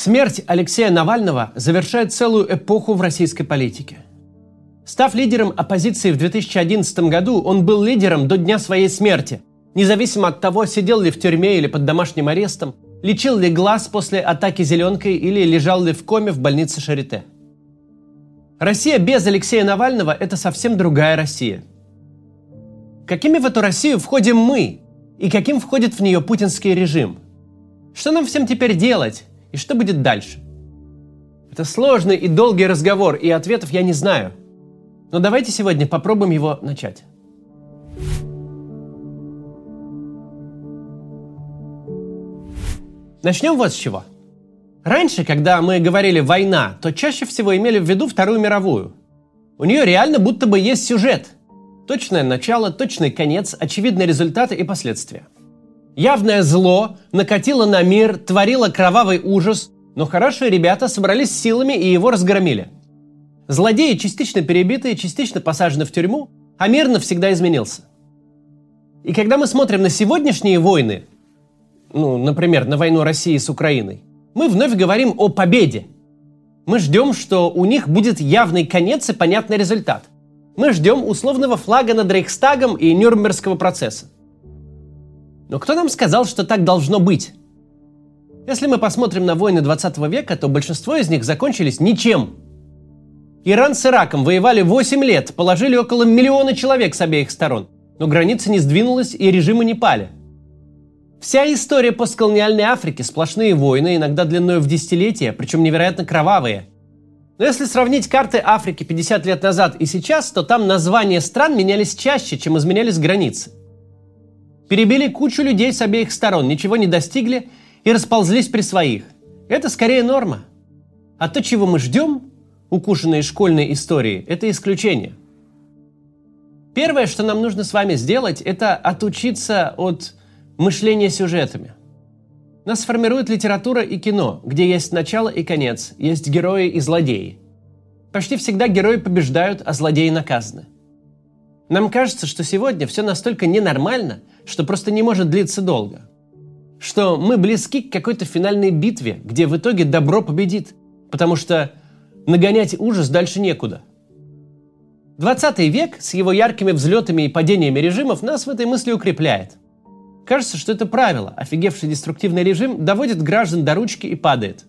Смерть Алексея Навального завершает целую эпоху в российской политике. Став лидером оппозиции в 2011 году, он был лидером до дня своей смерти, независимо от того, сидел ли в тюрьме или под домашним арестом, лечил ли глаз после атаки зеленкой или лежал ли в коме в больнице Шарите. Россия без Алексея Навального – это совсем другая Россия. Какими в эту Россию входим мы? И каким входит в нее путинский режим? Что нам всем теперь делать? И что будет дальше? Это сложный и долгий разговор, и ответов я не знаю. Но давайте сегодня попробуем его начать. Начнем вот с чего. Раньше, когда мы говорили «война», то чаще всего имели в виду Вторую мировую. У нее реально будто бы есть сюжет. Точное начало, точный конец, очевидные результаты и последствия – Явное зло накатило на мир, творило кровавый ужас, но хорошие ребята собрались силами и его разгромили. Злодеи частично перебиты, частично посажены в тюрьму, а мир навсегда изменился. И когда мы смотрим на сегодняшние войны, ну, например, на войну России с Украиной, мы вновь говорим о победе. Мы ждем, что у них будет явный конец и понятный результат. Мы ждем условного флага над Рейхстагом и Нюрнбергского процесса. Но кто нам сказал, что так должно быть? Если мы посмотрим на войны 20 века, то большинство из них закончились ничем. Иран с Ираком воевали 8 лет, положили около миллиона человек с обеих сторон, но граница не сдвинулась и режимы не пали. Вся история постколониальной Африки – сплошные войны, иногда длиной в десятилетия, причем невероятно кровавые. Но если сравнить карты Африки 50 лет назад и сейчас, то там названия стран менялись чаще, чем изменялись границы. Перебили кучу людей с обеих сторон, ничего не достигли и расползлись при своих. Это скорее норма. А то, чего мы ждем, укушенные школьной истории, это исключение. Первое, что нам нужно с вами сделать, это отучиться от мышления сюжетами. Нас формирует литература и кино, где есть начало и конец, есть герои и злодеи. Почти всегда герои побеждают, а злодеи наказаны – нам кажется, что сегодня все настолько ненормально, что просто не может длиться долго. Что мы близки к какой-то финальной битве, где в итоге добро победит, потому что нагонять ужас дальше некуда. 20 век с его яркими взлетами и падениями режимов нас в этой мысли укрепляет. Кажется, что это правило. Офигевший деструктивный режим доводит граждан до ручки и падает.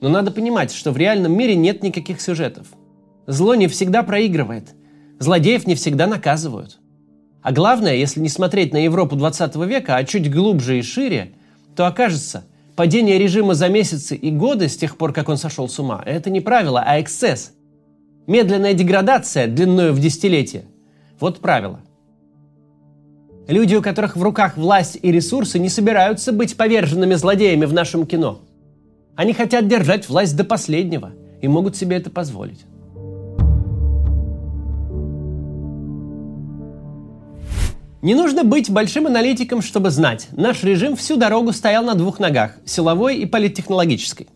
Но надо понимать, что в реальном мире нет никаких сюжетов. Зло не всегда проигрывает – Злодеев не всегда наказывают. А главное, если не смотреть на Европу 20 века, а чуть глубже и шире, то окажется, падение режима за месяцы и годы с тех пор, как он сошел с ума, это не правило, а эксцесс. Медленная деградация длиною в десятилетие. Вот правило. Люди, у которых в руках власть и ресурсы, не собираются быть поверженными злодеями в нашем кино. Они хотят держать власть до последнего и могут себе это позволить. Не нужно быть большим аналитиком, чтобы знать, наш режим всю дорогу стоял на двух ногах – силовой и политтехнологической.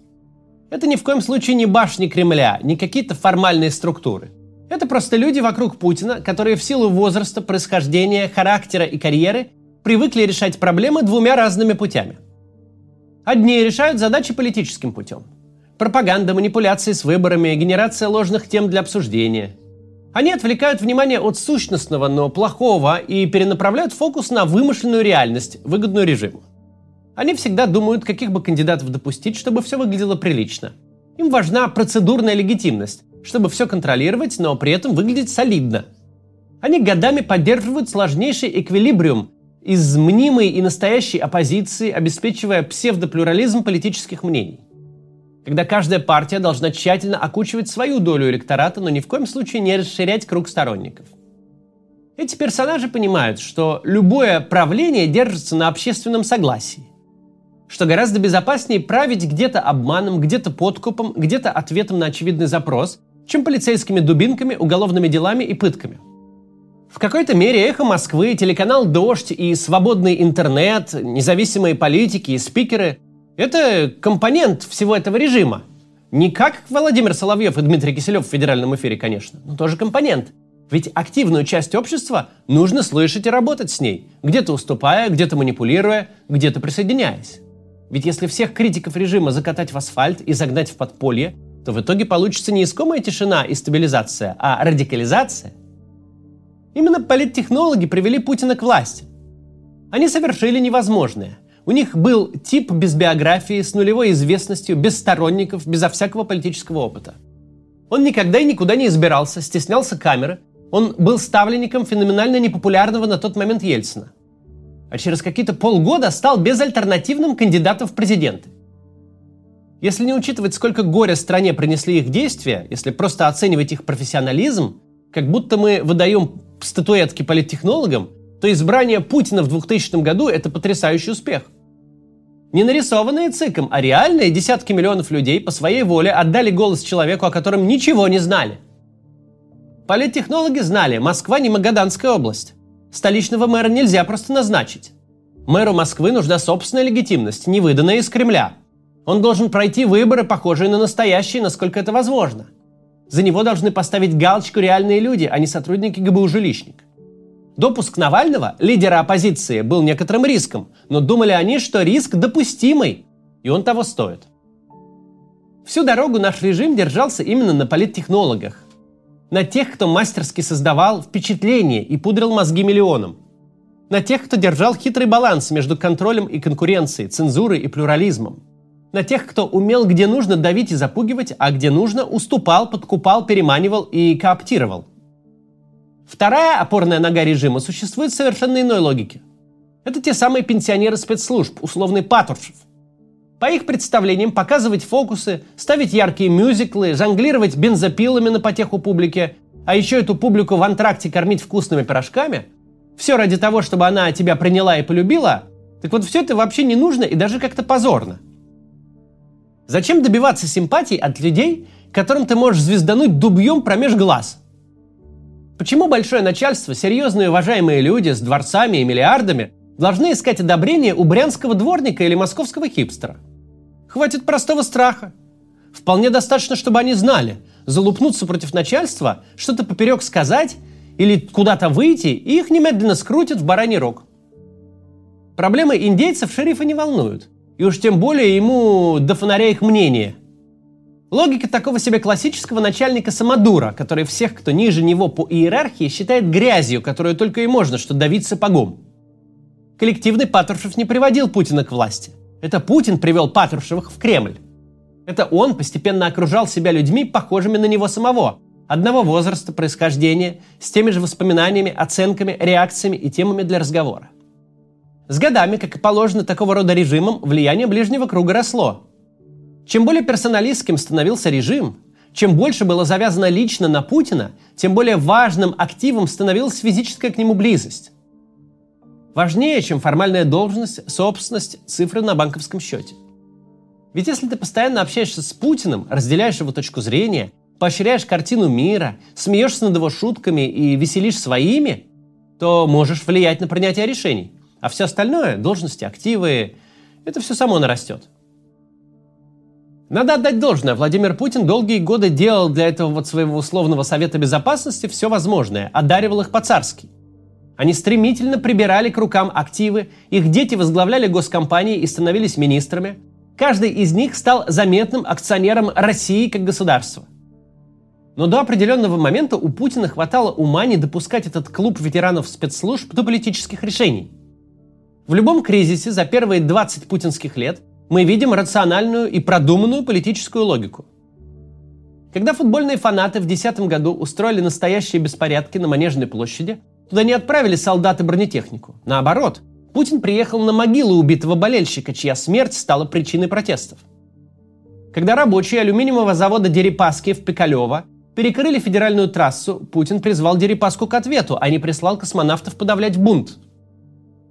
Это ни в коем случае не башни Кремля, не какие-то формальные структуры. Это просто люди вокруг Путина, которые в силу возраста, происхождения, характера и карьеры привыкли решать проблемы двумя разными путями. Одни решают задачи политическим путем. Пропаганда, манипуляции с выборами, генерация ложных тем для обсуждения – они отвлекают внимание от сущностного, но плохого и перенаправляют фокус на вымышленную реальность, выгодную режиму. Они всегда думают, каких бы кандидатов допустить, чтобы все выглядело прилично. Им важна процедурная легитимность, чтобы все контролировать, но при этом выглядеть солидно. Они годами поддерживают сложнейший эквилибриум из мнимой и настоящей оппозиции, обеспечивая псевдоплюрализм политических мнений когда каждая партия должна тщательно окучивать свою долю электората, но ни в коем случае не расширять круг сторонников. Эти персонажи понимают, что любое правление держится на общественном согласии, что гораздо безопаснее править где-то обманом, где-то подкупом, где-то ответом на очевидный запрос, чем полицейскими дубинками, уголовными делами и пытками. В какой-то мере «Эхо Москвы», телеканал «Дождь» и свободный интернет, независимые политики и спикеры – это компонент всего этого режима. Не как Владимир Соловьев и Дмитрий Киселев в федеральном эфире, конечно, но тоже компонент. Ведь активную часть общества нужно слышать и работать с ней, где-то уступая, где-то манипулируя, где-то присоединяясь. Ведь если всех критиков режима закатать в асфальт и загнать в подполье, то в итоге получится не искомая тишина и стабилизация, а радикализация. Именно политтехнологи привели Путина к власти. Они совершили невозможное. У них был тип без биографии, с нулевой известностью, без сторонников, безо всякого политического опыта. Он никогда и никуда не избирался, стеснялся камеры. Он был ставленником феноменально непопулярного на тот момент Ельцина. А через какие-то полгода стал безальтернативным кандидатом в президенты. Если не учитывать, сколько горя стране принесли их действия, если просто оценивать их профессионализм, как будто мы выдаем статуэтки политтехнологам, то избрание Путина в 2000 году – это потрясающий успех. Не нарисованные ЦИКом, а реальные десятки миллионов людей по своей воле отдали голос человеку, о котором ничего не знали. Политтехнологи знали, Москва не Магаданская область. Столичного мэра нельзя просто назначить. Мэру Москвы нужна собственная легитимность, не выданная из Кремля. Он должен пройти выборы, похожие на настоящие, насколько это возможно – за него должны поставить галочку реальные люди, а не сотрудники ГБУ «Жилищник». Допуск Навального, лидера оппозиции, был некоторым риском, но думали они, что риск допустимый, и он того стоит. Всю дорогу наш режим держался именно на политтехнологах. На тех, кто мастерски создавал впечатление и пудрил мозги миллионам. На тех, кто держал хитрый баланс между контролем и конкуренцией, цензурой и плюрализмом на тех, кто умел где нужно давить и запугивать, а где нужно уступал, подкупал, переманивал и кооптировал. Вторая опорная нога режима существует в совершенно иной логике. Это те самые пенсионеры спецслужб, условный Патрушев. По их представлениям показывать фокусы, ставить яркие мюзиклы, жонглировать бензопилами на потеху публике, а еще эту публику в антракте кормить вкусными пирожками – все ради того, чтобы она тебя приняла и полюбила, так вот все это вообще не нужно и даже как-то позорно – Зачем добиваться симпатий от людей, которым ты можешь звездануть дубьем промеж глаз? Почему большое начальство, серьезные уважаемые люди с дворцами и миллиардами должны искать одобрение у брянского дворника или московского хипстера? Хватит простого страха. Вполне достаточно, чтобы они знали, залупнуться против начальства, что-то поперек сказать или куда-то выйти, и их немедленно скрутят в бараний рог. Проблемы индейцев шерифа не волнуют – и уж тем более ему до фонаря их мнение. Логика такого себе классического начальника самодура, который всех, кто ниже него по иерархии, считает грязью, которую только и можно, что давить сапогом. Коллективный Патрушев не приводил Путина к власти. Это Путин привел Патрушевых в Кремль. Это он постепенно окружал себя людьми, похожими на него самого, одного возраста, происхождения, с теми же воспоминаниями, оценками, реакциями и темами для разговора. С годами, как и положено такого рода режимам, влияние ближнего круга росло. Чем более персоналистским становился режим, чем больше было завязано лично на Путина, тем более важным активом становилась физическая к нему близость. Важнее, чем формальная должность, собственность, цифры на банковском счете. Ведь если ты постоянно общаешься с Путиным, разделяешь его точку зрения, поощряешь картину мира, смеешься над его шутками и веселишь своими, то можешь влиять на принятие решений. А все остальное, должности, активы, это все само нарастет. Надо отдать должное, Владимир Путин долгие годы делал для этого вот своего условного Совета Безопасности все возможное, одаривал их по-царски. Они стремительно прибирали к рукам активы, их дети возглавляли госкомпании и становились министрами. Каждый из них стал заметным акционером России как государства. Но до определенного момента у Путина хватало ума не допускать этот клуб ветеранов спецслужб до политических решений – в любом кризисе за первые 20 путинских лет мы видим рациональную и продуманную политическую логику. Когда футбольные фанаты в 2010 году устроили настоящие беспорядки на Манежной площади, туда не отправили солдаты бронетехнику. Наоборот, Путин приехал на могилу убитого болельщика, чья смерть стала причиной протестов. Когда рабочие алюминиевого завода Дерипаски в Пикалево перекрыли федеральную трассу, Путин призвал Дерипаску к ответу, а не прислал космонавтов подавлять бунт –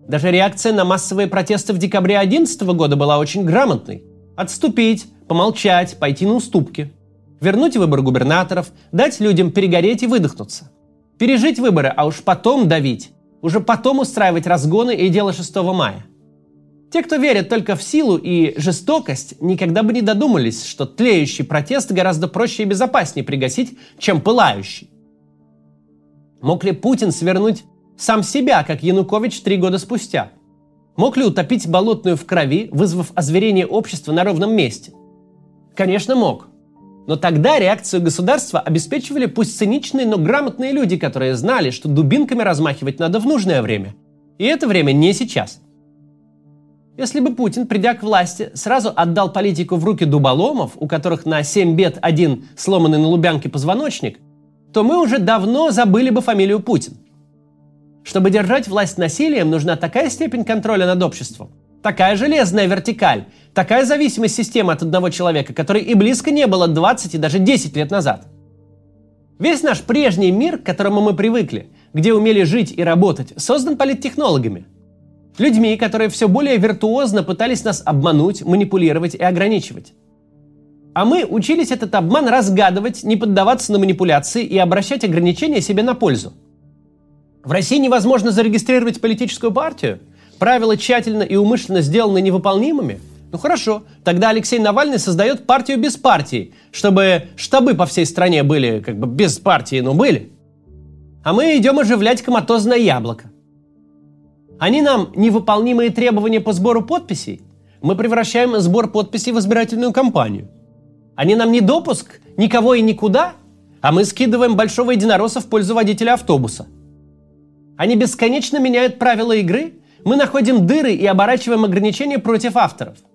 даже реакция на массовые протесты в декабре 2011 года была очень грамотной. Отступить, помолчать, пойти на уступки. Вернуть выбор губернаторов, дать людям перегореть и выдохнуться. Пережить выборы, а уж потом давить. Уже потом устраивать разгоны и дело 6 мая. Те, кто верит только в силу и жестокость, никогда бы не додумались, что тлеющий протест гораздо проще и безопаснее пригасить, чем пылающий. Мог ли Путин свернуть сам себя, как Янукович три года спустя. Мог ли утопить болотную в крови, вызвав озверение общества на ровном месте? Конечно, мог. Но тогда реакцию государства обеспечивали пусть циничные, но грамотные люди, которые знали, что дубинками размахивать надо в нужное время. И это время не сейчас. Если бы Путин, придя к власти, сразу отдал политику в руки дуболомов, у которых на 7 бед один сломанный на Лубянке позвоночник, то мы уже давно забыли бы фамилию Путин. Чтобы держать власть насилием, нужна такая степень контроля над обществом, такая железная вертикаль, Такая зависимость системы от одного человека, которой и близко не было 20 и даже 10 лет назад. Весь наш прежний мир, к которому мы привыкли, где умели жить и работать, создан политтехнологами. Людьми, которые все более виртуозно пытались нас обмануть, манипулировать и ограничивать. А мы учились этот обман разгадывать, не поддаваться на манипуляции и обращать ограничения себе на пользу. В России невозможно зарегистрировать политическую партию. Правила тщательно и умышленно сделаны невыполнимыми – ну хорошо, тогда Алексей Навальный создает партию без партии, чтобы штабы по всей стране были как бы без партии, но были. А мы идем оживлять коматозное яблоко. Они нам невыполнимые требования по сбору подписей. Мы превращаем сбор подписей в избирательную кампанию. Они нам не допуск никого и никуда, а мы скидываем большого единоросса в пользу водителя автобуса. Они бесконечно меняют правила игры, мы находим дыры и оборачиваем ограничения против авторов –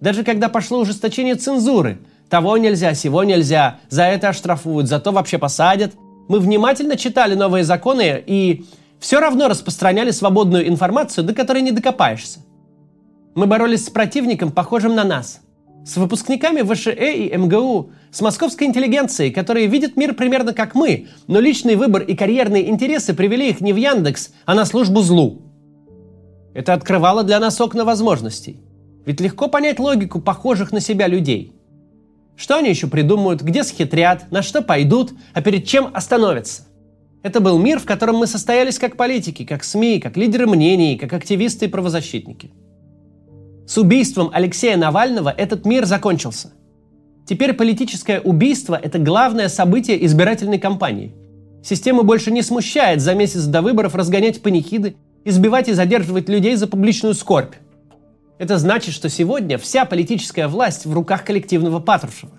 даже когда пошло ужесточение цензуры, того нельзя, сего нельзя, за это оштрафуют, зато вообще посадят. Мы внимательно читали новые законы и все равно распространяли свободную информацию, до которой не докопаешься. Мы боролись с противником, похожим на нас. С выпускниками ВШЭ и МГУ, с московской интеллигенцией, которые видят мир примерно как мы, но личный выбор и карьерные интересы привели их не в Яндекс, а на службу злу. Это открывало для нас окна возможностей. Ведь легко понять логику похожих на себя людей. Что они еще придумают, где схитрят, на что пойдут, а перед чем остановятся. Это был мир, в котором мы состоялись как политики, как СМИ, как лидеры мнений, как активисты и правозащитники. С убийством Алексея Навального этот мир закончился. Теперь политическое убийство – это главное событие избирательной кампании. Система больше не смущает за месяц до выборов разгонять панихиды, избивать и задерживать людей за публичную скорбь. Это значит, что сегодня вся политическая власть в руках коллективного Патрушева.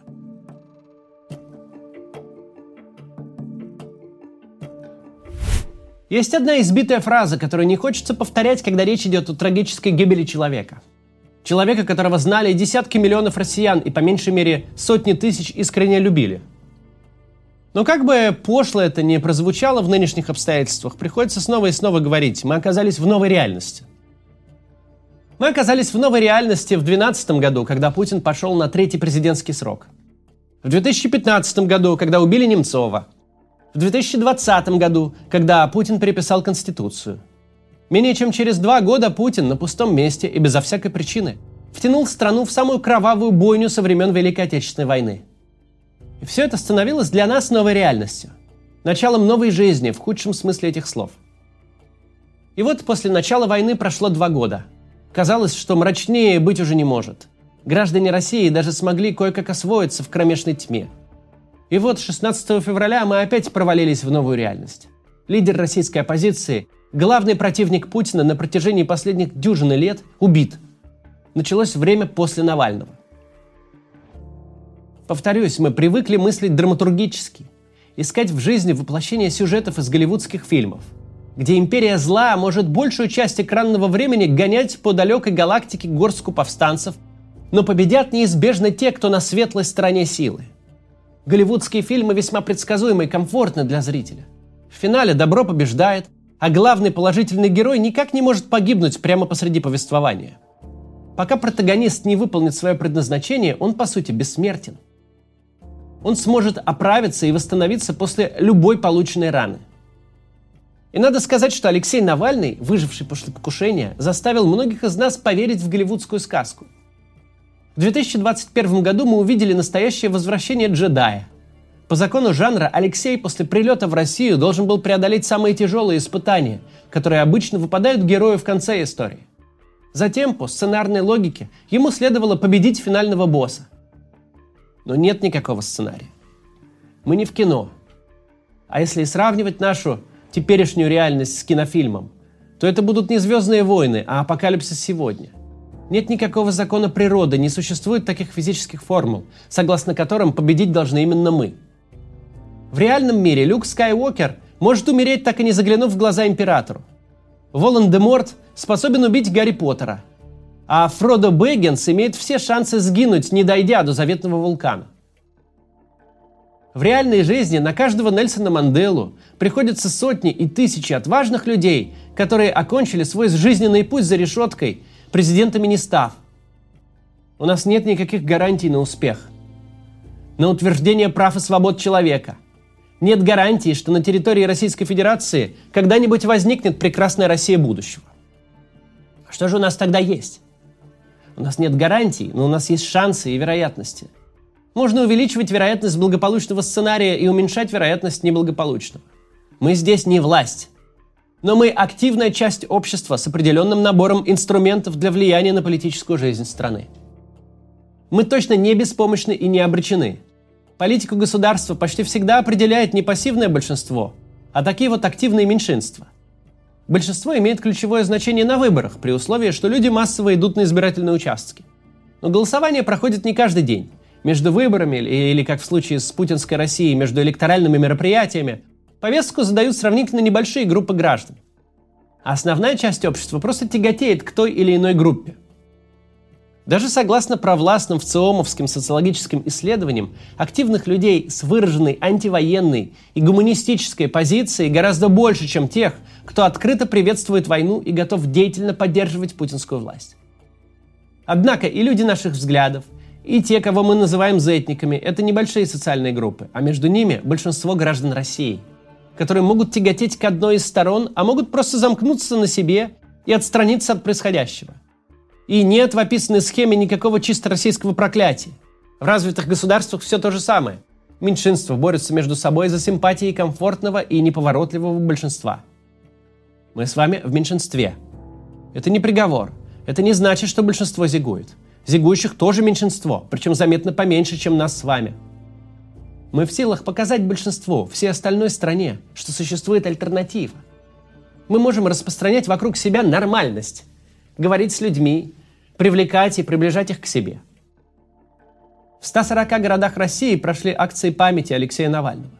Есть одна избитая фраза, которую не хочется повторять, когда речь идет о трагической гибели человека. Человека, которого знали десятки миллионов россиян и по меньшей мере сотни тысяч искренне любили. Но как бы пошло это не прозвучало в нынешних обстоятельствах, приходится снова и снова говорить, мы оказались в новой реальности – мы оказались в новой реальности в 2012 году, когда Путин пошел на третий президентский срок. В 2015 году, когда убили Немцова. В 2020 году, когда Путин переписал Конституцию. Менее чем через два года Путин на пустом месте и безо всякой причины втянул страну в самую кровавую бойню со времен Великой Отечественной войны. И все это становилось для нас новой реальностью. Началом новой жизни в худшем смысле этих слов. И вот после начала войны прошло два года – Казалось, что мрачнее быть уже не может. Граждане России даже смогли кое-как освоиться в кромешной тьме. И вот 16 февраля мы опять провалились в новую реальность. Лидер российской оппозиции, главный противник Путина на протяжении последних дюжины лет, убит. Началось время после Навального. Повторюсь, мы привыкли мыслить драматургически, искать в жизни воплощение сюжетов из голливудских фильмов – где империя зла может большую часть экранного времени гонять по далекой галактике горстку повстанцев, но победят неизбежно те, кто на светлой стороне силы. Голливудские фильмы весьма предсказуемы и комфортны для зрителя. В финале добро побеждает, а главный положительный герой никак не может погибнуть прямо посреди повествования. Пока протагонист не выполнит свое предназначение, он по сути бессмертен. Он сможет оправиться и восстановиться после любой полученной раны – и надо сказать, что Алексей Навальный, выживший после покушения, заставил многих из нас поверить в голливудскую сказку. В 2021 году мы увидели настоящее возвращение джедая. По закону жанра Алексей после прилета в Россию должен был преодолеть самые тяжелые испытания, которые обычно выпадают герою в конце истории. Затем, по сценарной логике, ему следовало победить финального босса. Но нет никакого сценария. Мы не в кино. А если сравнивать нашу теперешнюю реальность с кинофильмом, то это будут не звездные войны, а апокалипсис сегодня. Нет никакого закона природы, не существует таких физических формул, согласно которым победить должны именно мы. В реальном мире Люк Скайуокер может умереть, так и не заглянув в глаза императору. Волан-де-Морт способен убить Гарри Поттера, а Фродо Бэггинс имеет все шансы сгинуть, не дойдя до заветного вулкана. В реальной жизни на каждого Нельсона Манделу приходятся сотни и тысячи отважных людей, которые окончили свой жизненный путь за решеткой, президентами не став. У нас нет никаких гарантий на успех, на утверждение прав и свобод человека. Нет гарантии, что на территории Российской Федерации когда-нибудь возникнет прекрасная Россия будущего. А что же у нас тогда есть? У нас нет гарантий, но у нас есть шансы и вероятности – можно увеличивать вероятность благополучного сценария и уменьшать вероятность неблагополучного. Мы здесь не власть. Но мы активная часть общества с определенным набором инструментов для влияния на политическую жизнь страны. Мы точно не беспомощны и не обречены. Политику государства почти всегда определяет не пассивное большинство, а такие вот активные меньшинства. Большинство имеет ключевое значение на выборах, при условии, что люди массово идут на избирательные участки. Но голосование проходит не каждый день между выборами или, как в случае с путинской Россией, между электоральными мероприятиями, повестку задают сравнительно небольшие группы граждан. А основная часть общества просто тяготеет к той или иной группе. Даже согласно провластным вциомовским социологическим исследованиям, активных людей с выраженной антивоенной и гуманистической позицией гораздо больше, чем тех, кто открыто приветствует войну и готов деятельно поддерживать путинскую власть. Однако и люди наших взглядов, и те, кого мы называем зетниками, это небольшие социальные группы, а между ними большинство граждан России, которые могут тяготеть к одной из сторон, а могут просто замкнуться на себе и отстраниться от происходящего. И нет в описанной схеме никакого чисто российского проклятия. В развитых государствах все то же самое. Меньшинства борются между собой за симпатии комфортного и неповоротливого большинства. Мы с вами в меньшинстве. Это не приговор. Это не значит, что большинство зигует. Зигующих тоже меньшинство, причем заметно поменьше, чем нас с вами. Мы в силах показать большинству, всей остальной стране, что существует альтернатива. Мы можем распространять вокруг себя нормальность, говорить с людьми, привлекать и приближать их к себе. В 140 городах России прошли акции памяти Алексея Навального.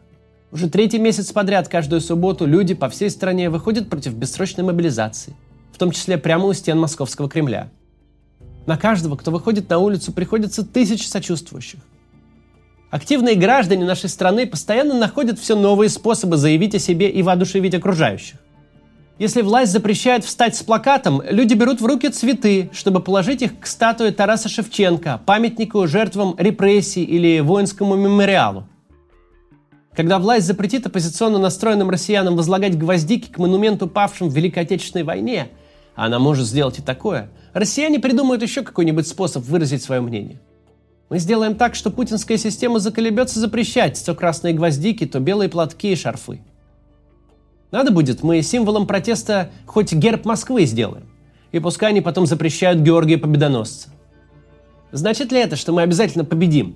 Уже третий месяц подряд каждую субботу люди по всей стране выходят против бессрочной мобилизации, в том числе прямо у стен Московского Кремля – на каждого, кто выходит на улицу, приходится тысячи сочувствующих. Активные граждане нашей страны постоянно находят все новые способы заявить о себе и воодушевить окружающих. Если власть запрещает встать с плакатом, люди берут в руки цветы, чтобы положить их к статуе Тараса Шевченко, памятнику жертвам репрессий или воинскому мемориалу. Когда власть запретит оппозиционно настроенным россиянам возлагать гвоздики к монументу павшим в Великой Отечественной войне, а она может сделать и такое, россияне придумают еще какой-нибудь способ выразить свое мнение. Мы сделаем так, что путинская система заколебется запрещать то красные гвоздики, то белые платки и шарфы. Надо будет, мы символом протеста хоть герб Москвы сделаем. И пускай они потом запрещают Георгия Победоносца. Значит ли это, что мы обязательно победим?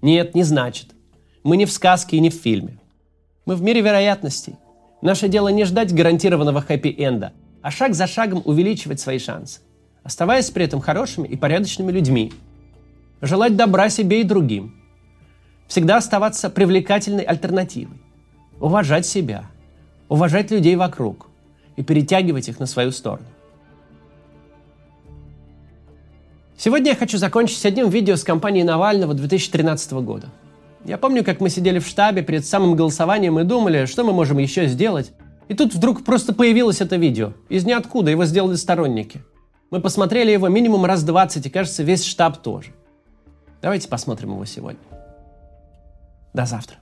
Нет, не значит. Мы не в сказке и не в фильме. Мы в мире вероятностей. Наше дело не ждать гарантированного хэппи-энда, а шаг за шагом увеличивать свои шансы, оставаясь при этом хорошими и порядочными людьми, желать добра себе и другим, всегда оставаться привлекательной альтернативой, уважать себя, уважать людей вокруг и перетягивать их на свою сторону. Сегодня я хочу закончить одним видео с кампанией Навального 2013 года. Я помню, как мы сидели в штабе перед самым голосованием и думали, что мы можем еще сделать, и тут вдруг просто появилось это видео. Из ниоткуда его сделали сторонники. Мы посмотрели его минимум раз 20, и кажется, весь штаб тоже. Давайте посмотрим его сегодня. До завтра.